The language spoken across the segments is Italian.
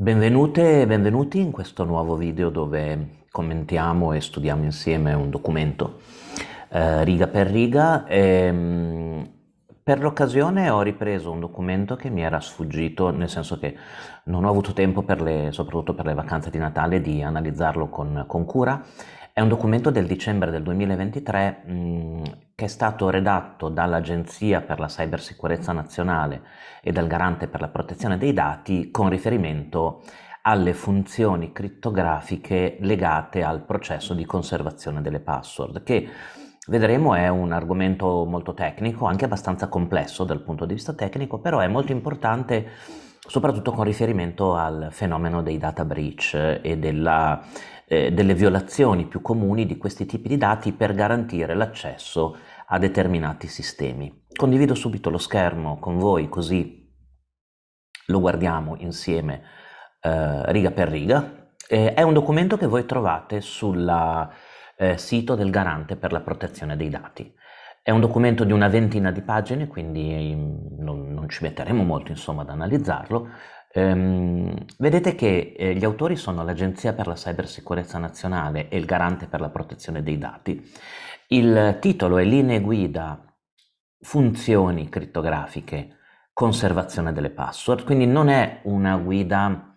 Benvenute e benvenuti in questo nuovo video dove commentiamo e studiamo insieme un documento eh, riga per riga. E, ehm, per l'occasione ho ripreso un documento che mi era sfuggito, nel senso che non ho avuto tempo, per le, soprattutto per le vacanze di Natale, di analizzarlo con, con cura. È un documento del dicembre del 2023 mh, che è stato redatto dall'Agenzia per la Cybersicurezza Nazionale e dal Garante per la Protezione dei Dati con riferimento alle funzioni crittografiche legate al processo di conservazione delle password, che vedremo è un argomento molto tecnico, anche abbastanza complesso dal punto di vista tecnico, però è molto importante soprattutto con riferimento al fenomeno dei data breach e della, eh, delle violazioni più comuni di questi tipi di dati per garantire l'accesso a determinati sistemi. Condivido subito lo schermo con voi così lo guardiamo insieme eh, riga per riga. Eh, è un documento che voi trovate sul eh, sito del Garante per la protezione dei dati. È un documento di una ventina di pagine, quindi mm, non, non ci metteremo molto insomma, ad analizzarlo. Ehm, vedete che eh, gli autori sono l'Agenzia per la Cybersicurezza Nazionale e il Garante per la protezione dei dati il titolo è Linee guida, funzioni crittografiche, conservazione delle password, quindi non è una guida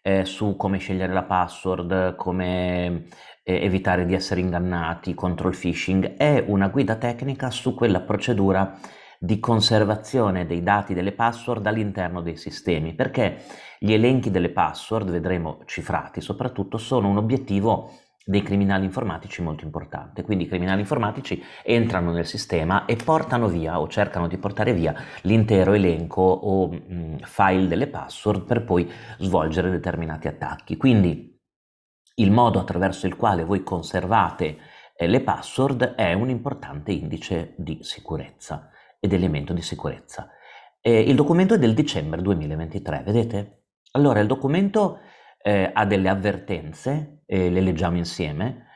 eh, su come scegliere la password, come eh, evitare di essere ingannati contro il phishing, è una guida tecnica su quella procedura di conservazione dei dati delle password all'interno dei sistemi, perché gli elenchi delle password, vedremo cifrati soprattutto, sono un obiettivo dei criminali informatici molto importante. Quindi i criminali informatici entrano nel sistema e portano via o cercano di portare via l'intero elenco o mh, mm, file delle password per poi svolgere determinati attacchi. Quindi il modo attraverso il quale voi conservate eh, le password è un importante indice di sicurezza ed elemento di sicurezza. Eh, il documento è del dicembre 2023, vedete? Allora il documento eh, ha delle avvertenze, eh, le leggiamo insieme,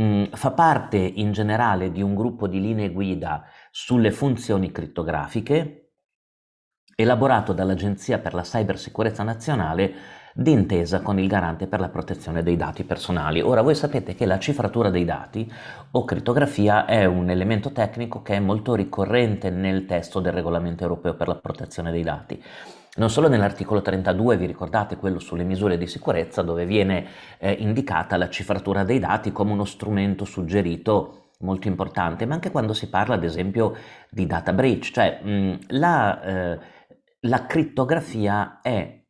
mm, fa parte in generale di un gruppo di linee guida sulle funzioni crittografiche, elaborato dall'Agenzia per la Cybersicurezza Nazionale d'intesa con il garante per la protezione dei dati personali. Ora voi sapete che la cifratura dei dati o crittografia è un elemento tecnico che è molto ricorrente nel testo del regolamento europeo per la protezione dei dati non solo nell'articolo 32, vi ricordate quello sulle misure di sicurezza, dove viene eh, indicata la cifratura dei dati come uno strumento suggerito molto importante, ma anche quando si parla ad esempio di data breach, cioè mh, la, eh, la crittografia è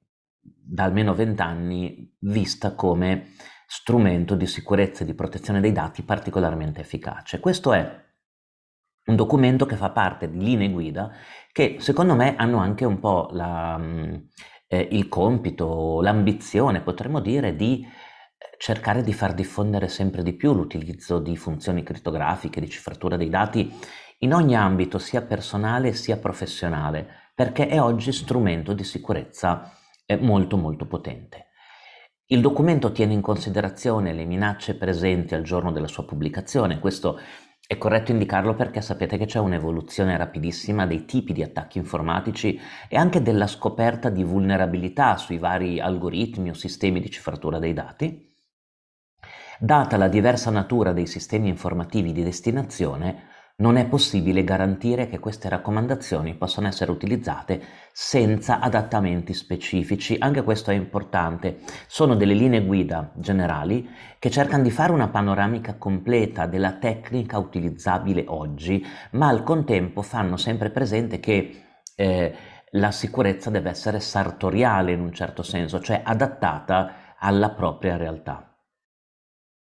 da almeno vent'anni vista come strumento di sicurezza e di protezione dei dati particolarmente efficace. Questo è un documento che fa parte di linee guida che secondo me hanno anche un po' la, mm, eh, il compito, l'ambizione, potremmo dire, di eh, cercare di far diffondere sempre di più l'utilizzo di funzioni crittografiche, di cifratura dei dati in ogni ambito, sia personale sia professionale, perché è oggi strumento di sicurezza eh, molto molto potente. Il documento tiene in considerazione le minacce presenti al giorno della sua pubblicazione, questo è corretto indicarlo perché sapete che c'è un'evoluzione rapidissima dei tipi di attacchi informatici e anche della scoperta di vulnerabilità sui vari algoritmi o sistemi di cifratura dei dati. Data la diversa natura dei sistemi informativi di destinazione, non è possibile garantire che queste raccomandazioni possano essere utilizzate senza adattamenti specifici. Anche questo è importante. Sono delle linee guida generali che cercano di fare una panoramica completa della tecnica utilizzabile oggi, ma al contempo fanno sempre presente che eh, la sicurezza deve essere sartoriale in un certo senso, cioè adattata alla propria realtà.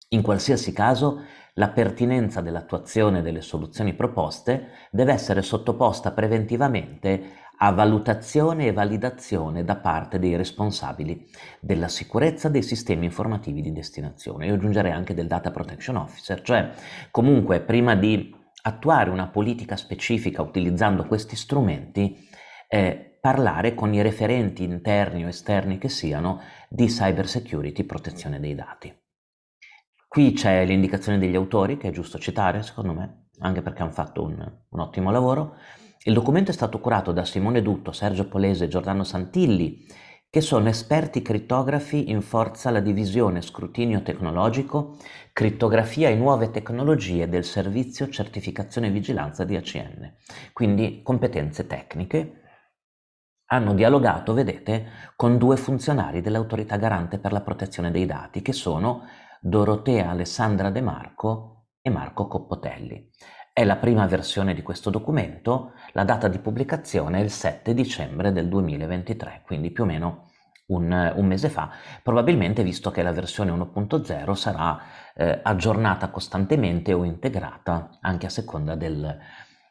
In qualsiasi caso, la pertinenza dell'attuazione delle soluzioni proposte deve essere sottoposta preventivamente a valutazione e validazione da parte dei responsabili della sicurezza dei sistemi informativi di destinazione. Io aggiungerei anche del Data Protection Officer, cioè comunque prima di attuare una politica specifica utilizzando questi strumenti, eh, parlare con i referenti interni o esterni che siano di cyber security, protezione dei dati. Qui c'è l'indicazione degli autori, che è giusto citare, secondo me, anche perché hanno fatto un, un ottimo lavoro. Il documento è stato curato da Simone Dutto, Sergio Polese e Giordano Santilli, che sono esperti crittografi in forza alla divisione scrutinio tecnologico, crittografia e nuove tecnologie del servizio certificazione e vigilanza di ACN. Quindi competenze tecniche. Hanno dialogato, vedete, con due funzionari dell'autorità garante per la protezione dei dati, che sono Dorotea Alessandra De Marco e Marco Coppotelli. È la prima versione di questo documento, la data di pubblicazione è il 7 dicembre del 2023, quindi più o meno un, un mese fa, probabilmente visto che la versione 1.0 sarà eh, aggiornata costantemente o integrata anche a seconda del,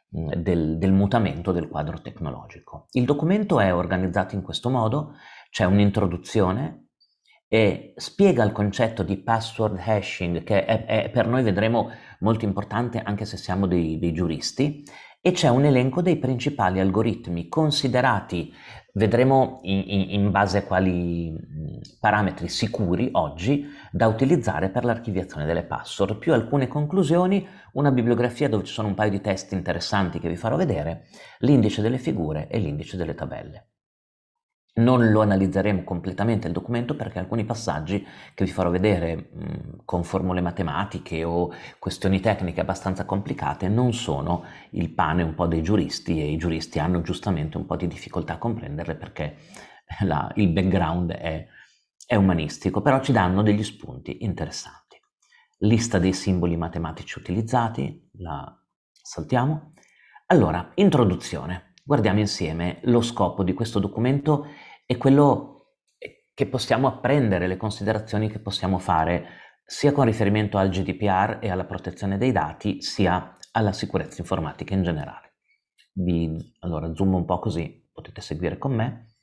del, del mutamento del quadro tecnologico. Il documento è organizzato in questo modo, c'è un'introduzione e spiega il concetto di password hashing, che è, è, per noi vedremo molto importante anche se siamo dei, dei giuristi, e c'è un elenco dei principali algoritmi considerati, vedremo in, in, in base a quali parametri sicuri oggi, da utilizzare per l'archiviazione delle password, più alcune conclusioni, una bibliografia dove ci sono un paio di test interessanti che vi farò vedere, l'indice delle figure e l'indice delle tabelle. Non lo analizzeremo completamente il documento perché alcuni passaggi che vi farò vedere mh, con formule matematiche o questioni tecniche abbastanza complicate non sono il pane un po' dei giuristi e i giuristi hanno giustamente un po' di difficoltà a comprenderle perché la, il background è, è umanistico, però ci danno degli spunti interessanti. Lista dei simboli matematici utilizzati, la saltiamo. Allora, introduzione. Guardiamo insieme lo scopo di questo documento e quello che possiamo apprendere, le considerazioni che possiamo fare sia con riferimento al GDPR e alla protezione dei dati, sia alla sicurezza informatica in generale. Vi, allora, zoom un po' così potete seguire con me.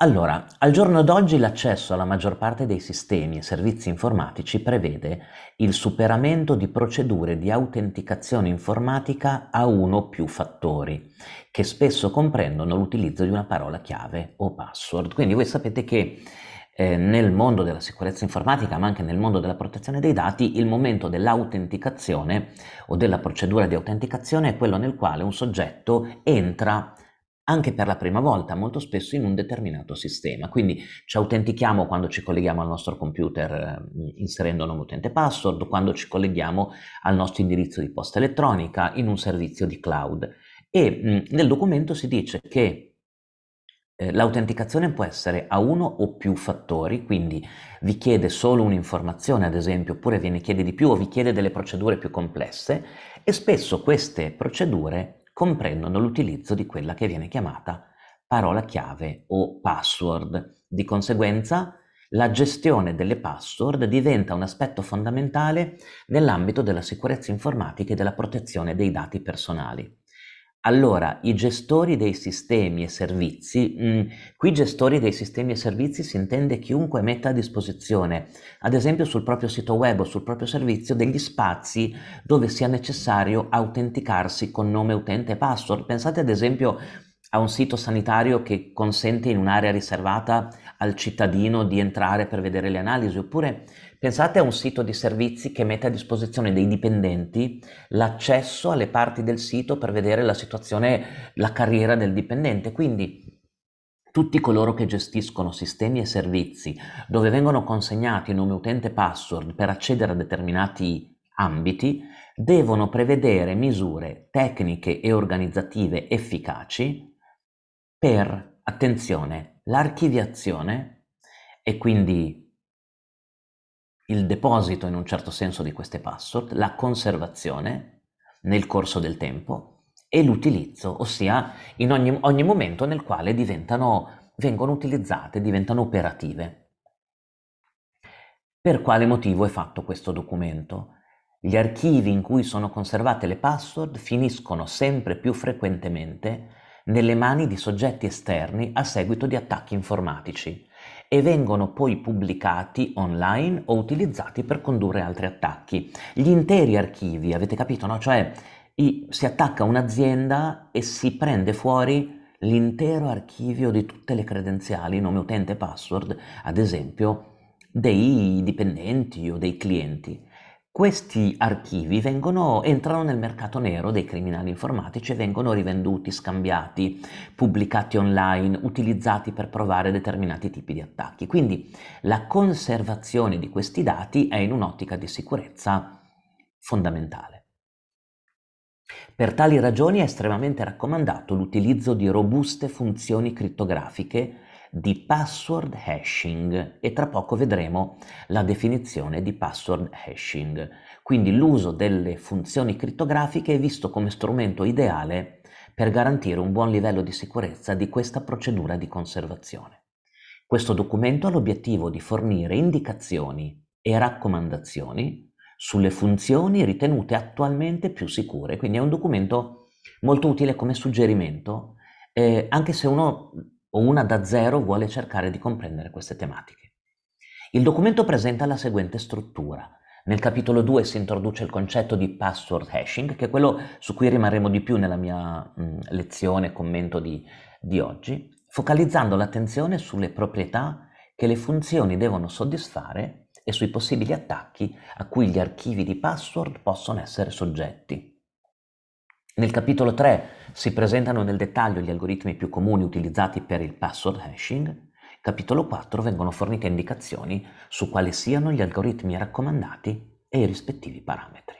Allora, al giorno d'oggi l'accesso alla maggior parte dei sistemi e servizi informatici prevede il superamento di procedure di autenticazione informatica a uno o più fattori, che spesso comprendono l'utilizzo di una parola chiave o password. Quindi voi sapete che eh, nel mondo della sicurezza informatica, ma anche nel mondo della protezione dei dati, il momento dell'autenticazione o della procedura di autenticazione è quello nel quale un soggetto entra anche per la prima volta, molto spesso in un determinato sistema. Quindi ci autentichiamo quando ci colleghiamo al nostro computer eh, inserendo nome utente password, quando ci colleghiamo al nostro indirizzo di posta elettronica in un servizio di cloud. E mh, nel documento si dice che eh, l'autenticazione può essere a uno o più fattori, quindi vi chiede solo un'informazione, ad esempio, oppure ve ne chiede di più o vi chiede delle procedure più complesse e spesso queste procedure comprendono l'utilizzo di quella che viene chiamata parola chiave o password. Di conseguenza, la gestione delle password diventa un aspetto fondamentale nell'ambito della sicurezza informatica e della protezione dei dati personali. Allora, i gestori dei sistemi e servizi, mh, mm, qui gestori dei sistemi e servizi si intende chiunque metta a disposizione, ad esempio sul proprio sito web o sul proprio servizio, degli spazi dove sia necessario autenticarsi con nome utente e password. Pensate ad esempio a un sito sanitario che consente in un'area riservata al cittadino di entrare per vedere le analisi, oppure pensate a un sito di servizi che mette a disposizione dei dipendenti l'accesso alle parti del sito per vedere la situazione, la carriera del dipendente. Quindi tutti coloro che gestiscono sistemi e servizi dove vengono consegnati nome utente e password per accedere a determinati ambiti devono prevedere misure tecniche e organizzative efficaci per, attenzione, l'archiviazione e quindi il deposito in un certo senso di queste password, la conservazione nel corso del tempo e l'utilizzo, ossia in ogni, ogni momento nel quale vengono utilizzate, diventano operative. Per quale motivo è fatto questo documento? Gli archivi in cui sono conservate le password finiscono sempre più frequentemente nelle mani di soggetti esterni a seguito di attacchi informatici e vengono poi pubblicati online o utilizzati per condurre altri attacchi. Gli interi archivi, avete capito, no? Cioè i, si attacca un'azienda e si prende fuori l'intero archivio di tutte le credenziali, nome utente e password, ad esempio, dei dipendenti o dei clienti. Questi archivi vengono, entrano nel mercato nero dei criminali informatici e vengono rivenduti, scambiati, pubblicati online, utilizzati per provare determinati tipi di attacchi. Quindi la conservazione di questi dati è in un'ottica di sicurezza fondamentale. Per tali ragioni è estremamente raccomandato l'utilizzo di robuste funzioni crittografiche di password hashing e tra poco vedremo la definizione di password hashing. Quindi l'uso delle funzioni crittografiche è visto come strumento ideale per garantire un buon livello di sicurezza di questa procedura di conservazione. Questo documento ha l'obiettivo di fornire indicazioni e raccomandazioni sulle funzioni ritenute attualmente più sicure, quindi è un documento molto utile come suggerimento, eh, anche se uno o una da zero vuole cercare di comprendere queste tematiche. Il documento presenta la seguente struttura. Nel capitolo 2 si introduce il concetto di password hashing, che è quello su cui rimarremo di più nella mia mh, lezione, commento di, di oggi, focalizzando l'attenzione sulle proprietà che le funzioni devono soddisfare e sui possibili attacchi a cui gli archivi di password possono essere soggetti. Nel capitolo 3 si presentano nel dettaglio gli algoritmi più comuni utilizzati per il password hashing. Capitolo 4 vengono fornite indicazioni su quali siano gli algoritmi raccomandati e i rispettivi parametri.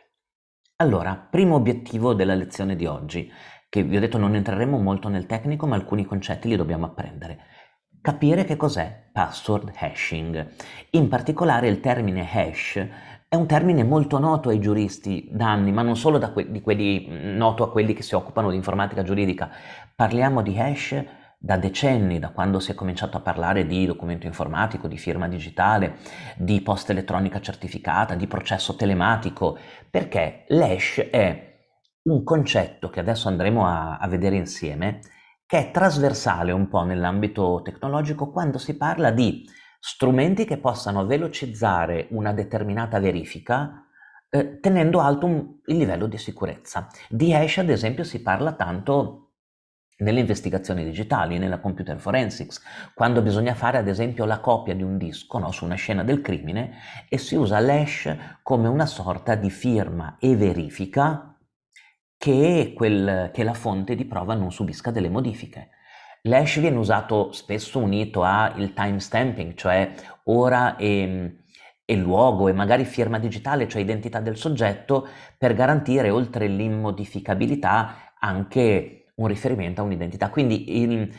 Allora, primo obiettivo della lezione di oggi, che vi ho detto non entreremo molto nel tecnico, ma alcuni concetti li dobbiamo apprendere. Capire che cos'è password hashing. In particolare il termine hash è un termine molto noto ai giuristi da anni, ma non solo que- di quelli, noto a quelli che si occupano di informatica giuridica. Parliamo di hash da decenni, da quando si è cominciato a parlare di documento informatico, di firma digitale, di posta elettronica certificata, di processo telematico, perché l'hash è un concetto che adesso andremo a, a vedere insieme, che è trasversale un po' nell'ambito tecnologico quando si parla di strumenti che possano velocizzare una determinata verifica eh, tenendo alto un, il livello di sicurezza. Di hash, ad esempio, si parla tanto nelle investigazioni digitali, nella computer forensics, quando bisogna fare ad esempio la copia di un disco no, su una scena del crimine e si usa l'hash come una sorta di firma e verifica che, quel, che la fonte di prova non subisca delle modifiche. L'hash viene usato spesso unito al timestamping, cioè ora e, e, luogo e magari firma digitale, cioè identità del soggetto, per garantire oltre l'immodificabilità anche un riferimento a un'identità. Quindi il,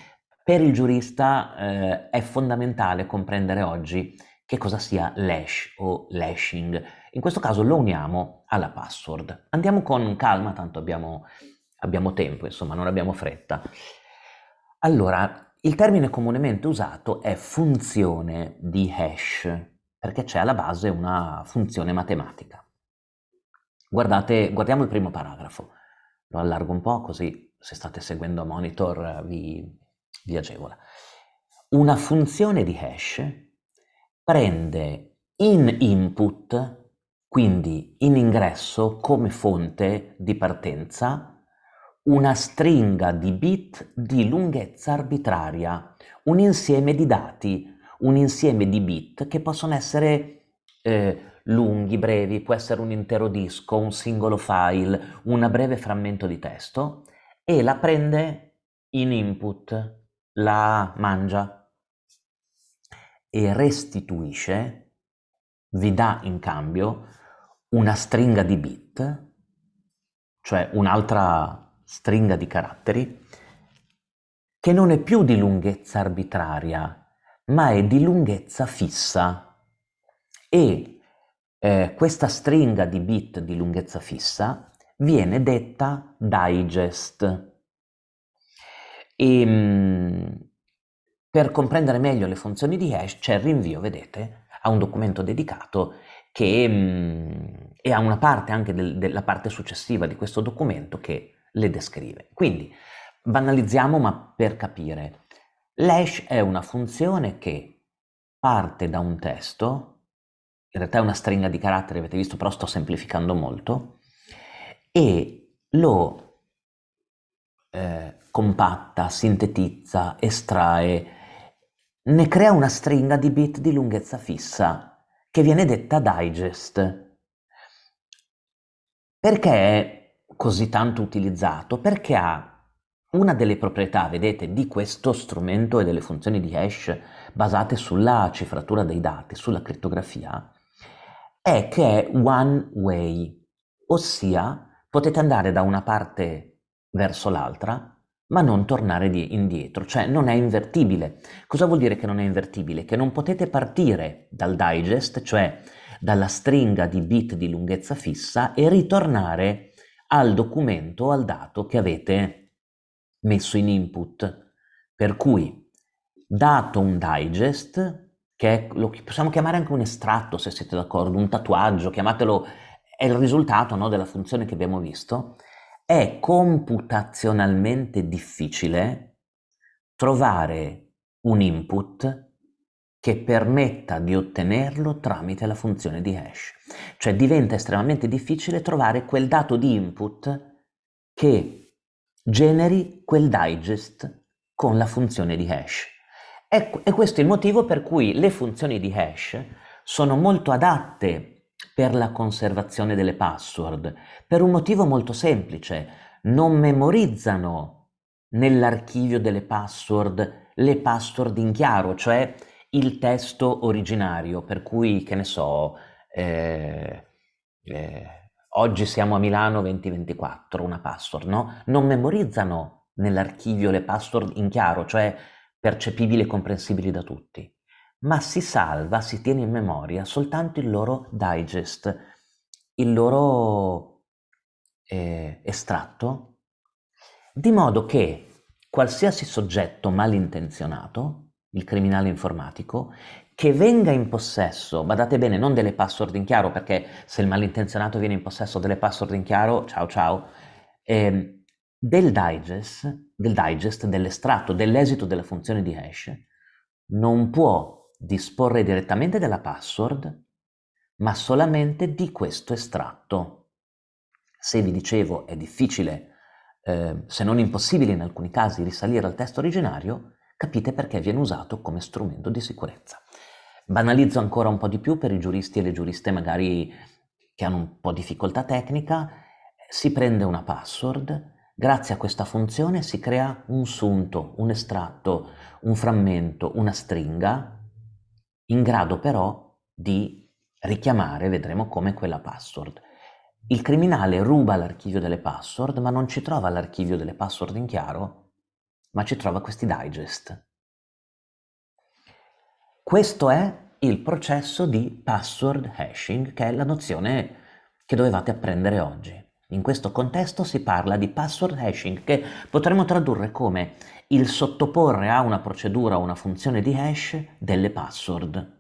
per il giurista eh, è fondamentale comprendere oggi che cosa sia l'hash o l'hashing. In questo caso lo uniamo alla password. Andiamo con calma, tanto abbiamo, abbiamo tempo, insomma, non abbiamo fretta. Allora, il termine comunemente usato è funzione di hash, perché c'è alla base una funzione matematica. Guardate, guardiamo il primo paragrafo. Lo allargo un po' così se state seguendo a monitor vi, vi agevola. Una funzione di hash prende in input, quindi in ingresso come fonte di partenza, una stringa di bit di lunghezza arbitraria, un insieme di dati, un insieme di bit che possono essere eh, lunghi, brevi, può essere un intero disco, un singolo file, un breve frammento di testo e la prende in input, la mangia e restituisce, vi dà in cambio una stringa di bit, cioè un'altra stringa di caratteri, che non è più di lunghezza arbitraria, ma è di lunghezza fissa. E eh, questa stringa di bit di lunghezza fissa viene detta digest. E, mh, per comprendere meglio le funzioni di hash c'è il rinvio, vedete, a un documento dedicato che mh, e a una parte anche del, della parte successiva di questo documento che le descrive. Quindi banalizziamo ma per capire. L'hash è una funzione che parte da un testo, in realtà è una stringa di caratteri, avete visto, però sto semplificando molto, e lo eh, compatta, sintetizza, estrae, ne crea una stringa di bit di lunghezza fissa che viene detta digest. Perché così tanto utilizzato? Perché ha una delle proprietà, vedete, di questo strumento e delle funzioni di hash basate sulla cifratura dei dati, sulla crittografia, è che è one way, ossia potete andare da una parte verso l'altra ma non tornare di indietro, cioè non è invertibile. Cosa vuol dire che non è invertibile? Che non potete partire dal digest, cioè dalla stringa di bit di lunghezza fissa e ritornare al documento al dato che avete messo in input. Per cui, dato un digest, che è, lo possiamo chiamare anche un estratto se siete d'accordo, un tatuaggio, chiamatelo, è il risultato no, della funzione che abbiamo visto, è computazionalmente difficile trovare un input che permetta di ottenerlo tramite la funzione di hash. Cioè diventa estremamente difficile trovare quel dato di input che generi quel digest con la funzione di hash. E, questo è il motivo per cui le funzioni di hash sono molto adatte per la conservazione delle password, per un motivo molto semplice. Non memorizzano nell'archivio delle password le password in chiaro, cioè il testo originario, per cui, che ne so, eh, eh, oggi siamo a Milano 2024, una password, no? Non memorizzano nell'archivio le password in chiaro, cioè percepibili e comprensibili da tutti ma si salva, si tiene in memoria soltanto il loro digest, il loro eh, estratto, di modo che qualsiasi soggetto malintenzionato, il criminale informatico, che venga in possesso, badate bene, non delle password in chiaro, perché se il malintenzionato viene in possesso delle password in chiaro, ciao ciao, eh, del digest, del digest, dell'estratto, dell'esito della funzione di hash, non può disporre direttamente della password, ma solamente di questo estratto. Se vi dicevo è difficile, eh, se non impossibile in alcuni casi, risalire al testo originario, capite perché viene usato come strumento di sicurezza. Banalizzo ancora un po' di più per i giuristi e le giuriste magari che hanno un po' di difficoltà tecnica, si prende una password, grazie a questa funzione si crea un sunto, un estratto, un frammento, una stringa in grado però di richiamare, vedremo come, quella password. Il criminale ruba l'archivio delle password, ma non ci trova l'archivio delle password in chiaro, ma ci trova questi digest. Questo è il processo di password hashing, che è la nozione che dovevate apprendere oggi. In questo contesto si parla di password hashing, che potremmo tradurre come il sottoporre a una procedura o una funzione di hash delle password.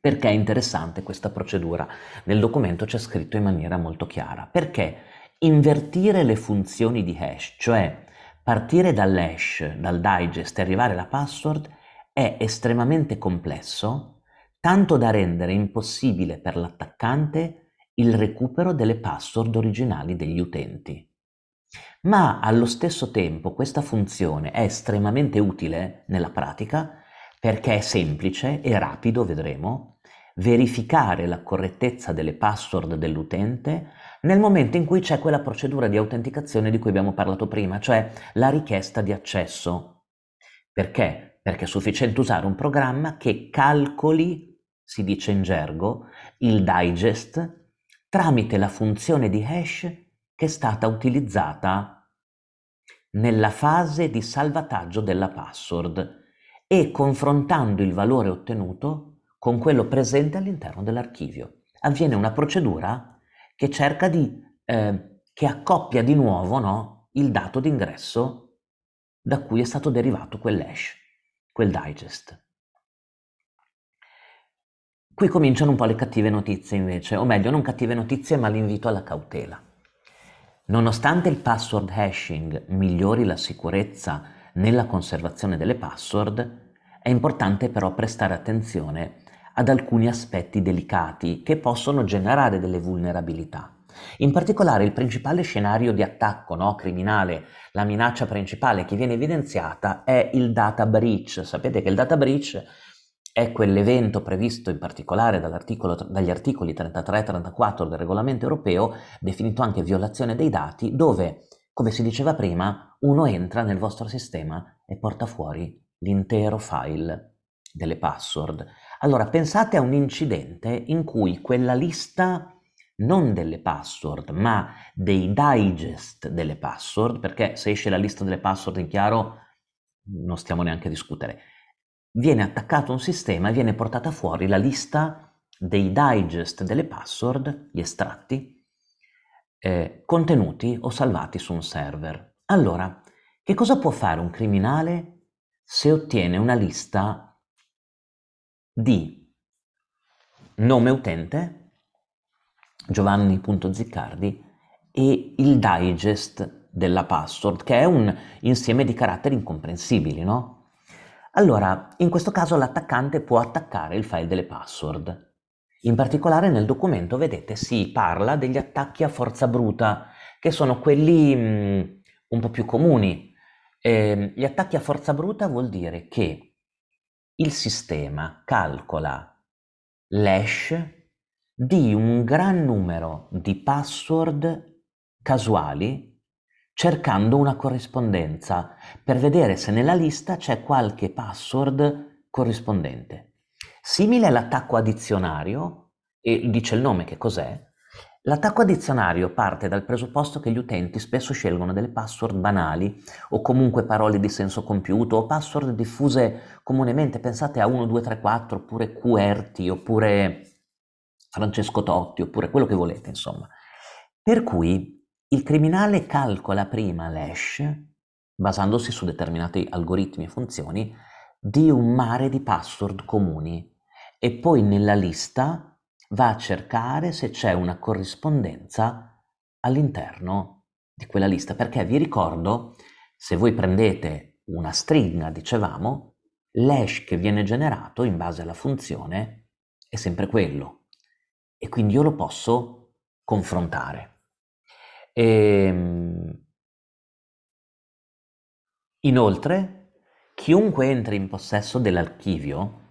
Perché è interessante questa procedura? Nel documento c'è scritto in maniera molto chiara. Perché invertire le funzioni di hash, cioè partire dall'hash, dal digest e arrivare alla password, è estremamente complesso, tanto da rendere impossibile per l'attaccante il recupero delle password originali degli utenti. Ma allo stesso tempo questa funzione è estremamente utile nella pratica perché è semplice e rapido, vedremo, verificare la correttezza delle password dell'utente nel momento in cui c'è quella procedura di autenticazione di cui abbiamo parlato prima, cioè la richiesta di accesso. Perché? Perché è sufficiente usare un programma che calcoli, si dice in gergo, il digest tramite la funzione di hash che è stata utilizzata nella fase di salvataggio della password e confrontando il valore ottenuto con quello presente all'interno dell'archivio. Avviene una procedura che cerca di, eh, che accoppia di nuovo no, il dato d'ingresso da cui è stato derivato quell'hash, quel digest. Qui cominciano un po' le cattive notizie invece, o meglio non cattive notizie ma l'invito alla cautela. Nonostante il password hashing migliori la sicurezza nella conservazione delle password, è importante però prestare attenzione ad alcuni aspetti delicati che possono generare delle vulnerabilità. In particolare il principale scenario di attacco no, criminale, la minaccia principale che viene evidenziata è il data breach. Sapete che il data breach è quell'evento previsto in particolare dagli articoli 33 e 34 del regolamento europeo, definito anche violazione dei dati, dove, come si diceva prima, uno entra nel vostro sistema e porta fuori l'intero file delle password. Allora pensate a un incidente in cui quella lista non delle password, ma dei digest delle password, perché se esce la lista delle password in chiaro non stiamo neanche a discutere, viene attaccato un sistema e viene portata fuori la lista dei digest delle password, gli estratti, eh, contenuti o salvati su un server. Allora, che cosa può fare un criminale se ottiene una lista di nome utente, giovanni.ziccardi, e il digest della password, che è un insieme di caratteri incomprensibili, no? Allora, in questo caso l'attaccante può attaccare il file delle password. In particolare nel documento, vedete, si parla degli attacchi a forza bruta, che sono quelli mh, mm, un po' più comuni. Eh, gli attacchi a forza bruta vuol dire che il sistema calcola l'hash di un gran numero di password casuali cercando una corrispondenza per vedere se nella lista c'è qualche password corrispondente. Simile all'attacco addizionario, e dice il nome che cos'è, L'attacco addizionario parte dal presupposto che gli utenti spesso scelgono delle password banali o comunque parole di senso compiuto o password diffuse comunemente, pensate a 1234 oppure QWERTY oppure Francesco Totti oppure quello che volete, insomma. Per cui il criminale calcola prima l'hash, basandosi su determinati algoritmi e funzioni, di un mare di password comuni e poi nella lista va a cercare se c'è una corrispondenza all'interno di quella lista. Perché vi ricordo, se voi prendete una stringa, dicevamo, l'hash che viene generato in base alla funzione è sempre quello e quindi io lo posso confrontare. E, ehm, inoltre, chiunque entri in possesso dell'archivio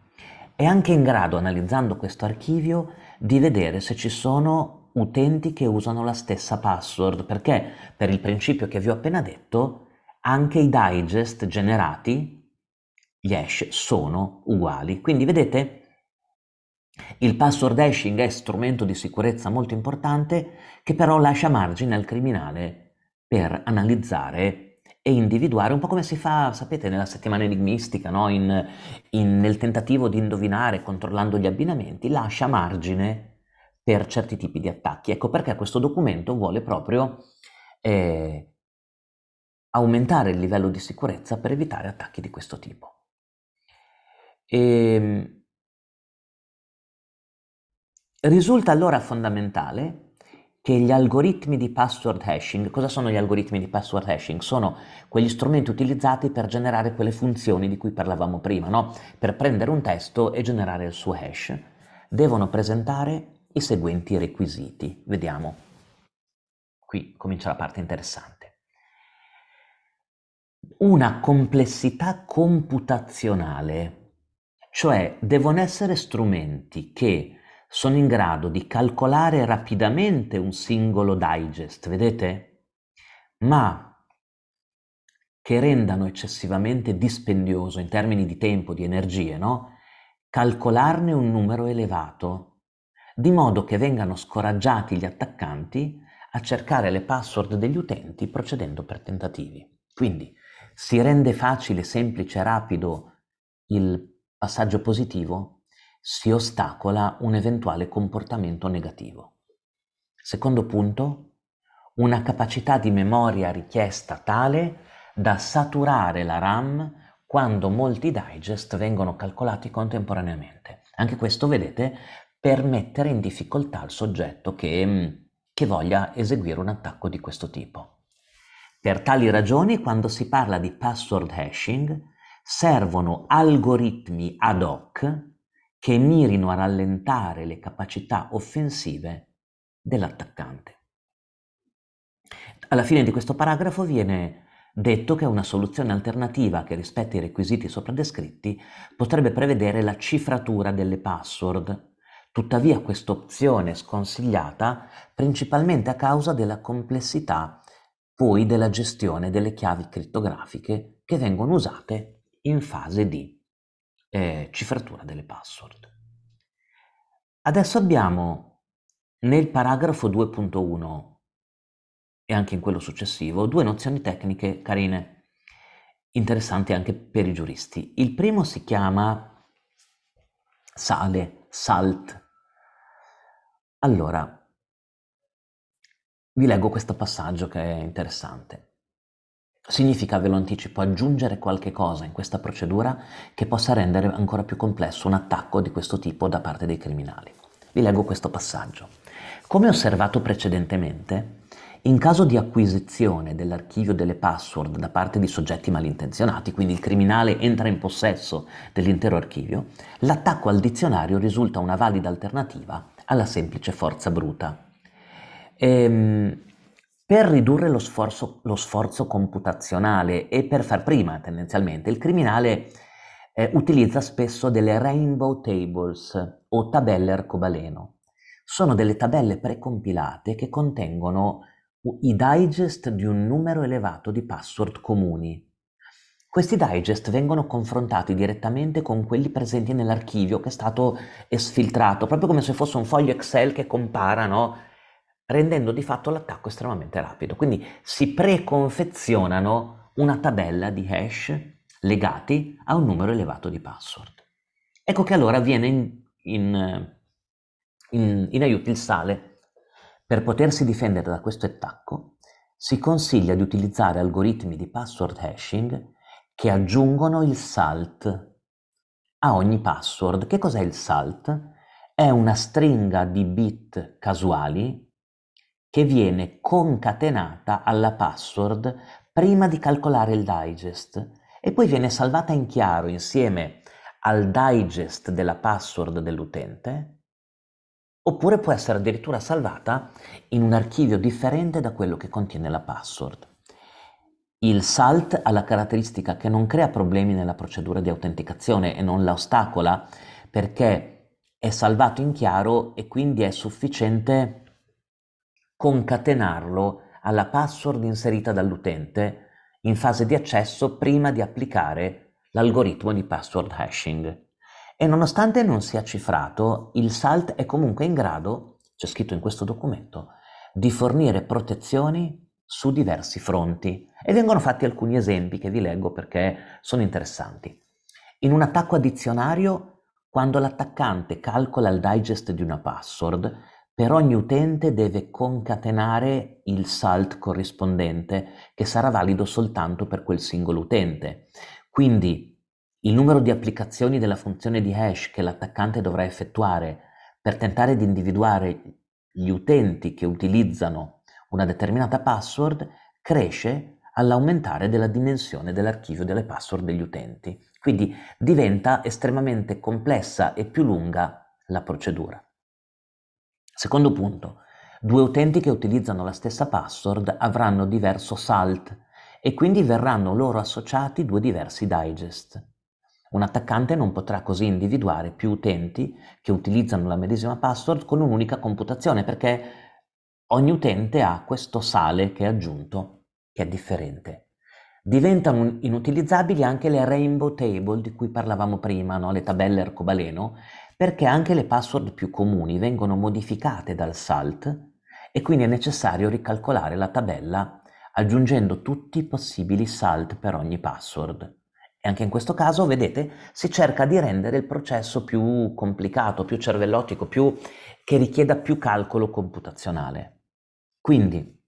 è anche in grado, analizzando questo archivio, di vedere se ci sono utenti che usano la stessa password, perché per il principio che vi ho appena detto, anche i digest generati, gli hash, sono uguali. Quindi vedete, il password hashing è strumento di sicurezza molto importante che però lascia margine al criminale per analizzare e individuare, un po' come si fa, sapete, nella settimana enigmistica, no? in, in, nel tentativo di indovinare controllando gli abbinamenti, lascia margine per certi tipi di attacchi. Ecco perché questo documento vuole proprio eh, aumentare il livello di sicurezza per evitare attacchi di questo tipo. E, ehm, Risulta allora fondamentale che gli algoritmi di password hashing, cosa sono gli algoritmi di password hashing? Sono quegli strumenti utilizzati per generare quelle funzioni di cui parlavamo prima, no? Per prendere un testo e generare il suo hash. Devono presentare i seguenti requisiti. Vediamo. Qui comincia la parte interessante. Una complessità computazionale, cioè devono essere strumenti che sono in grado di calcolare rapidamente un singolo digest, vedete? Ma che rendano eccessivamente dispendioso in termini di tempo, di energie, no? Calcolarne un numero elevato, di modo che vengano scoraggiati gli attaccanti a cercare le password degli utenti procedendo per tentativi. Quindi si rende facile, semplice rapido il passaggio positivo si ostacola un eventuale comportamento negativo. Secondo punto, una capacità di memoria richiesta tale da saturare la RAM quando molti digest vengono calcolati contemporaneamente. Anche questo, vedete, per mettere in difficoltà il soggetto che, mm, che voglia eseguire un attacco di questo tipo. Per tali ragioni, quando si parla di password hashing, servono algoritmi ad hoc che mirino a rallentare le capacità offensive dell'attaccante. Alla fine di questo paragrafo viene detto che una soluzione alternativa che rispetti i requisiti sopra descritti potrebbe prevedere la cifratura delle password. Tuttavia questa opzione è sconsigliata principalmente a causa della complessità poi della gestione delle chiavi crittografiche che vengono usate in fase di eh, cifratura delle password. Adesso abbiamo nel paragrafo 2.1 e anche in quello successivo due nozioni tecniche carine, interessanti anche per i giuristi. Il primo si chiama sale, salt. Allora, vi leggo questo passaggio che è interessante. Significa, ve lo anticipo, aggiungere qualche cosa in questa procedura che possa rendere ancora più complesso un attacco di questo tipo da parte dei criminali. Vi leggo questo passaggio. Come osservato precedentemente, in caso di acquisizione dell'archivio delle password da parte di soggetti malintenzionati, quindi il criminale entra in possesso dell'intero archivio, l'attacco al dizionario risulta una valida alternativa alla semplice forza bruta. Ehm, per ridurre lo sforzo, lo sforzo, computazionale e per far prima tendenzialmente, il criminale eh, utilizza spesso delle rainbow tables o tabelle arcobaleno. Sono delle tabelle precompilate che contengono i digest di un numero elevato di password comuni. Questi digest vengono confrontati direttamente con quelli presenti nell'archivio che è stato esfiltrato, proprio come se fosse un foglio Excel che compara, no? Rendendo di fatto l'attacco estremamente rapido. Quindi si preconfezionano una tabella di hash legati a un numero elevato di password. Ecco che allora viene in, in, in, in aiuto il sale per potersi difendere da questo attacco, si consiglia di utilizzare algoritmi di password hashing che aggiungono il salt a ogni password. Che cos'è il salt? È una stringa di bit casuali che viene concatenata alla password prima di calcolare il digest e poi viene salvata in chiaro insieme al digest della password dell'utente oppure può essere addirittura salvata in un archivio differente da quello che contiene la password. Il SALT ha la caratteristica che non crea problemi nella procedura di autenticazione e non la ostacola perché è salvato in chiaro e quindi è sufficiente concatenarlo alla password inserita dall'utente in fase di accesso prima di applicare l'algoritmo di password hashing. E nonostante non sia cifrato, il SALT è comunque in grado, c'è scritto in questo documento, di fornire protezioni su diversi fronti. E vengono fatti alcuni esempi che vi leggo perché sono interessanti. In un attacco a dizionario, quando l'attaccante calcola il digest di una password, per ogni utente deve concatenare il salt corrispondente, che sarà valido soltanto per quel singolo utente. Quindi il numero di applicazioni della funzione di hash che l'attaccante dovrà effettuare per tentare di individuare gli utenti che utilizzano una determinata password cresce all'aumentare della dimensione dell'archivio delle password degli utenti. Quindi diventa estremamente complessa e più lunga la procedura. Secondo punto, due utenti che utilizzano la stessa password avranno diverso salt e quindi verranno loro associati due diversi digest. Un attaccante non potrà così individuare più utenti che utilizzano la medesima password con un'unica computazione perché ogni utente ha questo sale che è aggiunto, che è differente. Diventano inutilizzabili anche le rainbow table di cui parlavamo prima, no? le tabelle arcobaleno, perché anche le password più comuni vengono modificate dal SALT e quindi è necessario ricalcolare la tabella aggiungendo tutti i possibili SALT per ogni password. E anche in questo caso, vedete, si cerca di rendere il processo più complicato, più cervellotico, più, che richieda più calcolo computazionale. Quindi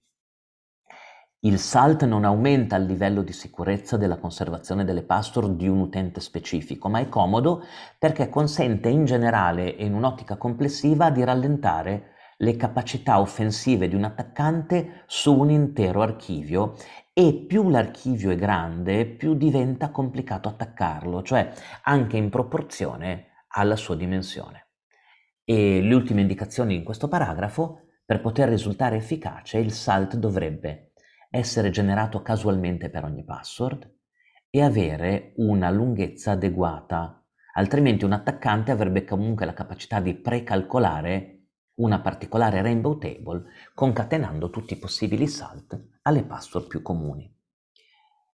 il SALT non aumenta il livello di sicurezza della conservazione delle password di un utente specifico, ma è comodo perché consente in generale e in un'ottica complessiva di rallentare le capacità offensive di un attaccante su un intero archivio e più l'archivio è grande, più diventa complicato attaccarlo, cioè anche in proporzione alla sua dimensione. E le ultime indicazioni in questo paragrafo, per poter risultare efficace, il SALT dovrebbe essere generato casualmente per ogni password e avere una lunghezza adeguata, altrimenti un attaccante avrebbe comunque la capacità di precalcolare una particolare rainbow table concatenando tutti i possibili salt alle password più comuni.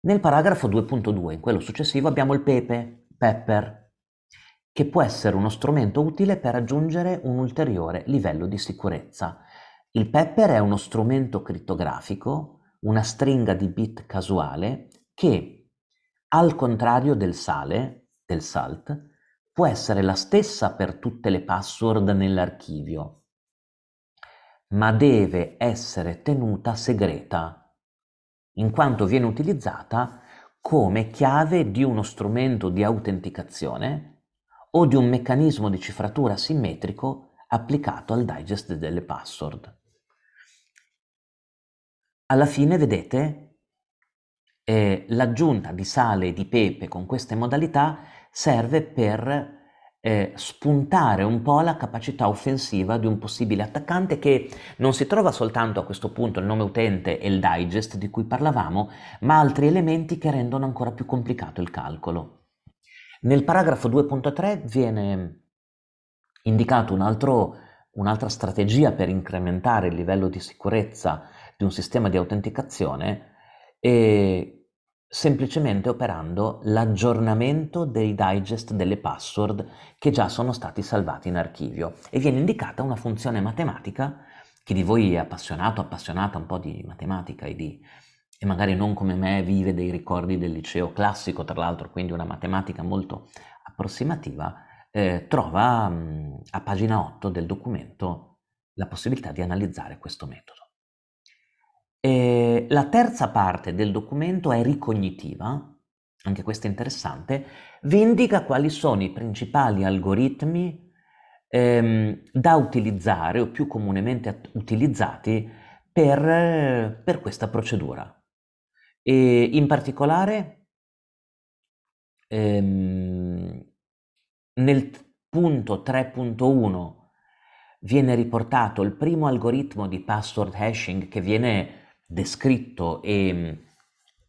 Nel paragrafo 2.2, in quello successivo, abbiamo il pepe, pepper, che può essere uno strumento utile per aggiungere un ulteriore livello di sicurezza. Il pepper è uno strumento crittografico, una stringa di bit casuale che, al contrario del sale, del salt, può essere la stessa per tutte le password nell'archivio, ma deve essere tenuta segreta, in quanto viene utilizzata come chiave di uno strumento di autenticazione o di un meccanismo di cifratura simmetrico applicato al digest delle password. Alla fine, vedete, eh, l'aggiunta di sale e di pepe con queste modalità serve per eh, spuntare un po' la capacità offensiva di un possibile attaccante che non si trova soltanto a questo punto il nome utente e il digest di cui parlavamo, ma altri elementi che rendono ancora più complicato il calcolo. Nel paragrafo 2.3 viene indicato un altro, un'altra strategia per incrementare il livello di sicurezza di un sistema di autenticazione e semplicemente operando l'aggiornamento dei digest delle password che già sono stati salvati in archivio e viene indicata una funzione matematica chi di voi è appassionato, appassionata un po' di matematica e, di, e magari non come me vive dei ricordi del liceo classico, tra l'altro, quindi una matematica molto approssimativa, eh, trova mh, a pagina 8 del documento la possibilità di analizzare questo metodo. E la terza parte del documento è ricognitiva, anche questa è interessante, vi indica quali sono i principali algoritmi ehm, da utilizzare o più comunemente utilizzati per, per questa procedura. E in particolare ehm, nel punto 3.1 viene riportato il primo algoritmo di password hashing che viene descritto e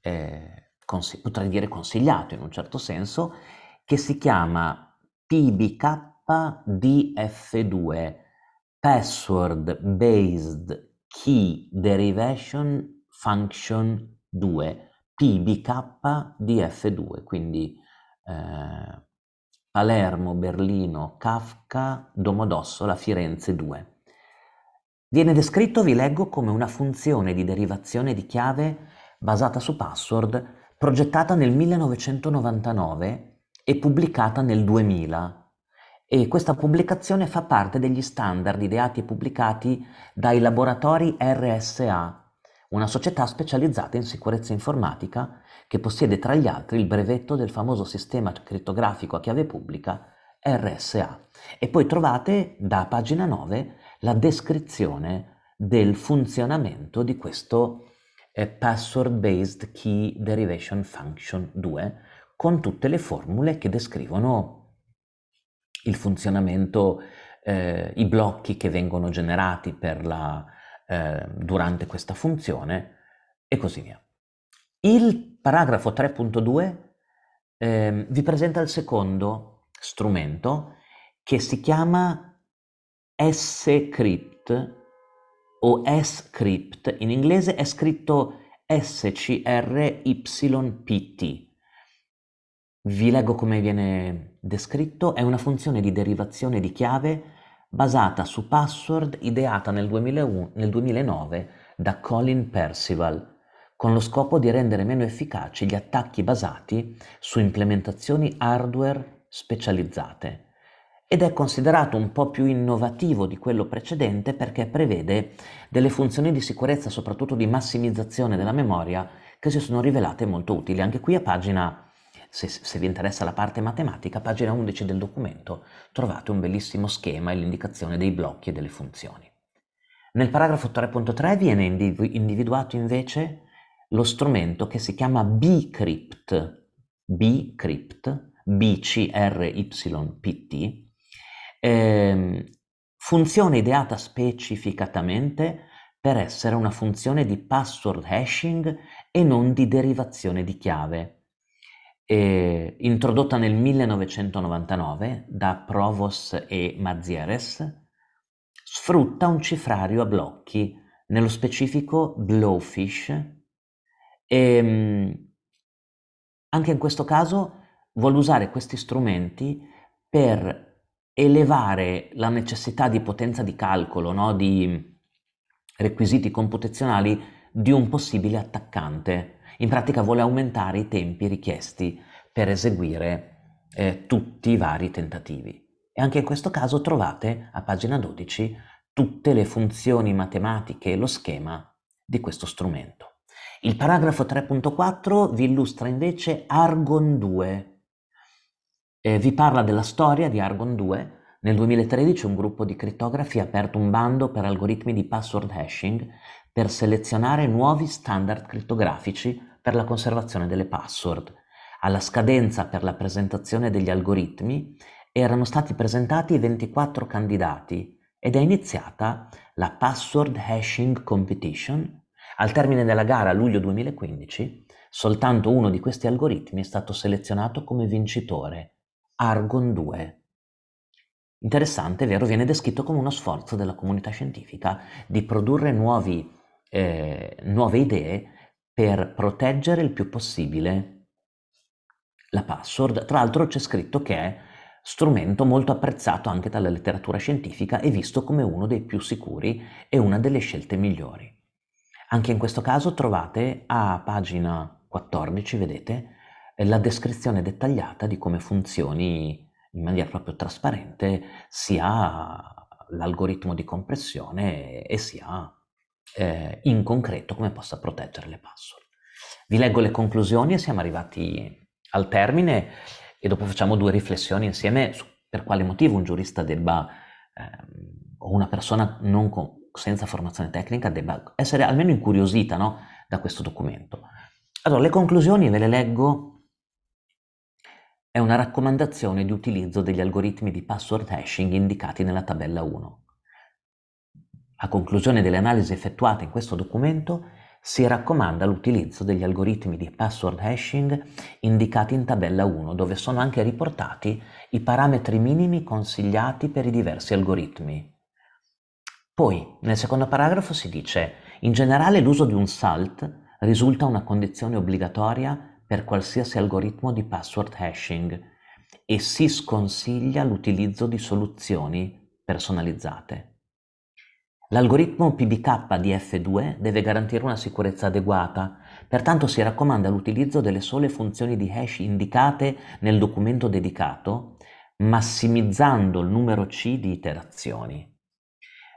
eh, cons- potrei dire consigliato in un certo senso, che si chiama PBKDF2, Password Based Key Derivation Function 2, PBKDF2, quindi eh, Palermo, Berlino, Kafka, Domodossola, Firenze 2. Viene descritto, vi leggo, come una funzione di derivazione di chiave basata su password progettata nel 1999 e pubblicata nel 2000. E questa pubblicazione fa parte degli standard ideati e pubblicati dai laboratori RSA, una società specializzata in sicurezza informatica che possiede tra gli altri il brevetto del famoso sistema crittografico a chiave pubblica RSA. E poi trovate da pagina 9 la descrizione del funzionamento di questo eh, Password Based Key Derivation Function 2 con tutte le formule che descrivono il funzionamento, eh, i blocchi che vengono generati la, eh, durante questa funzione e così via. Il paragrafo 3.2 eh, vi presenta il secondo strumento che si chiama scrypt o script, in inglese è scritto scrypt. Vi leggo come viene descritto, è una funzione di derivazione di chiave basata su password ideata nel, 2001, nel 2009 da Colin Percival, con lo scopo di rendere meno efficaci gli attacchi basati su implementazioni hardware specializzate ed è considerato un po' più innovativo di quello precedente perché prevede delle funzioni di sicurezza, soprattutto di massimizzazione della memoria, che si sono rivelate molto utili. Anche qui a pagina, se, se vi interessa la parte matematica, pagina 11 del documento, trovate un bellissimo schema e l'indicazione dei blocchi e delle funzioni. Nel paragrafo 3.3 viene individuato invece lo strumento che si chiama bcrypt, bcrypt, bcrypt, eh, funzione ideata specificatamente per essere una funzione di password hashing e non di derivazione di chiave. E, introdotta nel 1999 da Provos e Mazieres, sfrutta un cifrario a blocchi, nello specifico Blowfish, e ehm, anche in questo caso vuole usare questi strumenti per elevare la necessità di potenza di calcolo, no? di requisiti computazionali di un possibile attaccante. In pratica vuole aumentare i tempi richiesti per eseguire eh, tutti i vari tentativi. E anche in questo caso trovate a pagina 12 tutte le funzioni matematiche e lo schema di questo strumento. Il paragrafo 3.4 vi illustra invece Argon 2. Eh, vi parla della storia di Argon 2. Nel 2013 un gruppo di crittografi ha aperto un bando per algoritmi di password hashing per selezionare nuovi standard crittografici per la conservazione delle password. Alla scadenza per la presentazione degli algoritmi erano stati presentati 24 candidati ed è iniziata la Password Hashing Competition al termine della gara a luglio 2015, soltanto uno di questi algoritmi è stato selezionato come vincitore, Argon 2. Interessante, vero? Viene descritto come uno sforzo della comunità scientifica di produrre nuovi, eh, nuove idee per proteggere il più possibile la password. Tra l'altro c'è scritto che è strumento molto apprezzato anche dalla letteratura scientifica e visto come uno dei più sicuri e una delle scelte migliori. Anche in questo caso trovate a pagina 14, vedete, la descrizione dettagliata di come funzioni in maniera proprio trasparente sia l'algoritmo di compressione e sia eh, in concreto come possa proteggere le password. Vi leggo le conclusioni e siamo arrivati al termine e dopo facciamo due riflessioni insieme su per quale motivo un giurista debba ehm, o una persona con, senza formazione tecnica debba essere almeno incuriosita no, da questo documento. Allora, le conclusioni ve le leggo. È una raccomandazione di utilizzo degli algoritmi di password hashing indicati nella tabella 1. A conclusione delle analisi effettuate in questo documento, si raccomanda l'utilizzo degli algoritmi di password hashing indicati in tabella 1, dove sono anche riportati i parametri minimi consigliati per i diversi algoritmi. Poi, nel secondo paragrafo si dice, in generale l'uso di un SALT risulta una condizione obbligatoria per qualsiasi algoritmo di password hashing e si sconsiglia l'utilizzo di soluzioni personalizzate. L'algoritmo PBK di F2 deve garantire una sicurezza adeguata, pertanto si raccomanda l'utilizzo delle sole funzioni di hash indicate nel documento dedicato, massimizzando il numero C di iterazioni.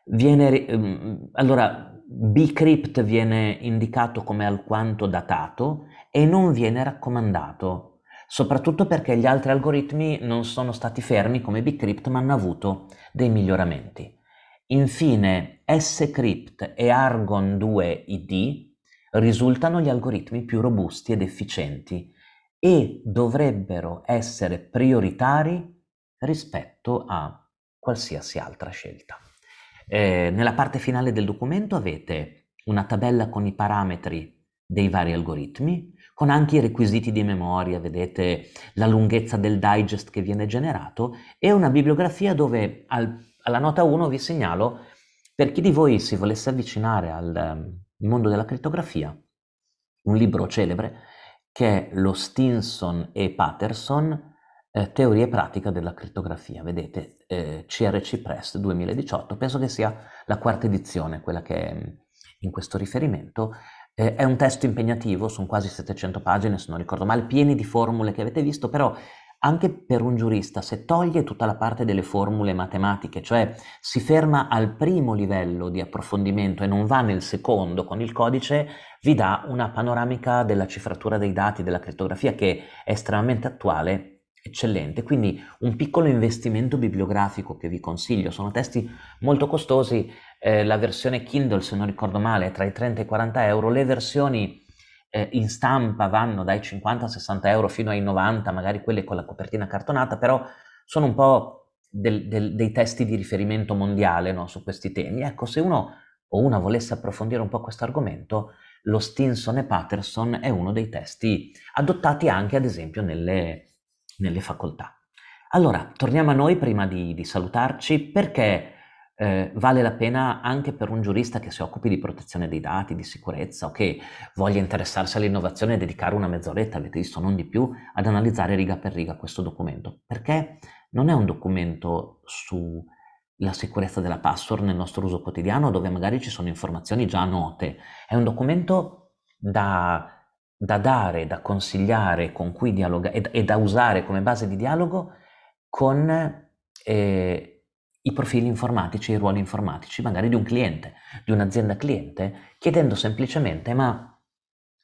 Viene, ehm, allora, bcrypt viene indicato come alquanto datato e non viene raccomandato, soprattutto perché gli altri algoritmi non sono stati fermi come bcrypt ma hanno avuto dei miglioramenti. Infine, scrypt e argon 2 id risultano gli algoritmi più robusti ed efficienti e dovrebbero essere prioritari rispetto a qualsiasi altra scelta. Eh, nella parte finale del documento avete una tabella con i parametri dei vari algoritmi, con anche i requisiti di memoria, vedete la lunghezza del digest che viene generato e una bibliografia dove al, alla nota 1 vi segnalo, per chi di voi si volesse avvicinare al um, mondo della crittografia, un libro celebre che è lo Stinson e Patterson, eh, Teoria e pratica della crittografia, vedete, eh, CRC Press 2018, penso che sia la quarta edizione, quella che è in questo riferimento. Eh, è un testo impegnativo, sono quasi 700 pagine, se non ricordo male, pieni di formule che avete visto, però anche per un giurista, se toglie tutta la parte delle formule matematiche, cioè si ferma al primo livello di approfondimento e non va nel secondo con il codice, vi dà una panoramica della cifratura dei dati, della crittografia che è estremamente attuale eccellente. Quindi un piccolo investimento bibliografico che vi consiglio, sono testi molto costosi, eh, la versione Kindle se non ricordo male è tra i 30 e i 40 euro, le versioni eh, in stampa vanno dai 50 a 60 euro fino ai 90, magari quelle con la copertina cartonata, però sono un po' del, del, dei testi di riferimento mondiale no, su questi temi. Ecco, se uno o una volesse approfondire un po' questo argomento, lo Stinson e Patterson è uno dei testi adottati anche ad esempio nelle, nelle facoltà. Allora, torniamo a noi prima di, di salutarci perché eh, vale la pena anche per un giurista che si occupi di protezione dei dati, di sicurezza o che voglia interessarsi all'innovazione e dedicare una mezz'oretta, avete visto, non di più, ad analizzare riga per riga questo documento, perché non è un documento sulla sicurezza della password nel nostro uso quotidiano dove magari ci sono informazioni già note, è un documento da, da dare, da consigliare, con cui dialogare e, da usare come base di dialogo con... Eh, i profili informatici, i ruoli informatici, magari di un cliente, di un'azienda cliente, chiedendo semplicemente ma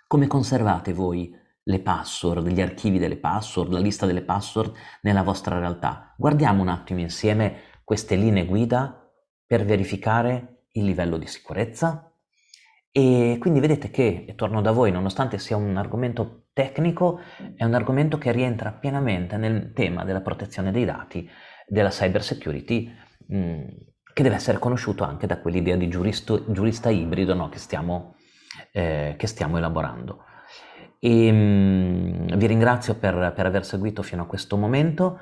come conservate voi le password, gli archivi delle password, la lista delle password nella vostra realtà? Guardiamo un attimo insieme queste linee guida per verificare il livello di sicurezza. E quindi vedete che, e torno da voi, nonostante sia un argomento tecnico, è un argomento che rientra pienamente nel tema della protezione dei dati, della cyber security Mm, che deve essere conosciuto anche da quell'idea di giuristo, giurista ibrido no, che, stiamo, eh, che, stiamo, elaborando. E, mh, mm, vi ringrazio per, per aver seguito fino a questo momento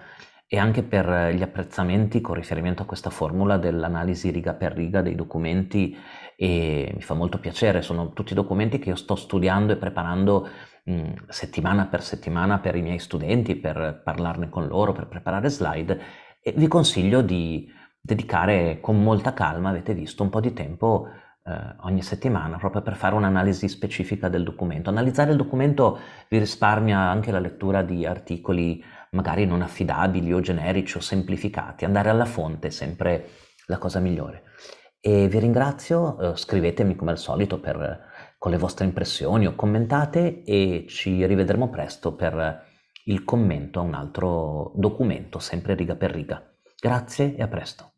e anche per gli apprezzamenti con riferimento a questa formula dell'analisi riga per riga dei documenti e mi fa molto piacere, sono tutti documenti che io sto studiando e preparando mh, mm, settimana per settimana per i miei studenti, per parlarne con loro, per preparare slide e vi consiglio di dedicare con molta calma, avete visto, un po' di tempo eh, ogni settimana proprio per fare un'analisi specifica del documento. Analizzare il documento vi risparmia anche la lettura di articoli magari non affidabili o generici o semplificati. Andare alla fonte è sempre la cosa migliore. E vi ringrazio, eh, scrivetemi come al solito per, con le vostre impressioni o commentate e ci rivedremo presto per il commento a un altro documento, sempre riga per riga. Grazie e a presto.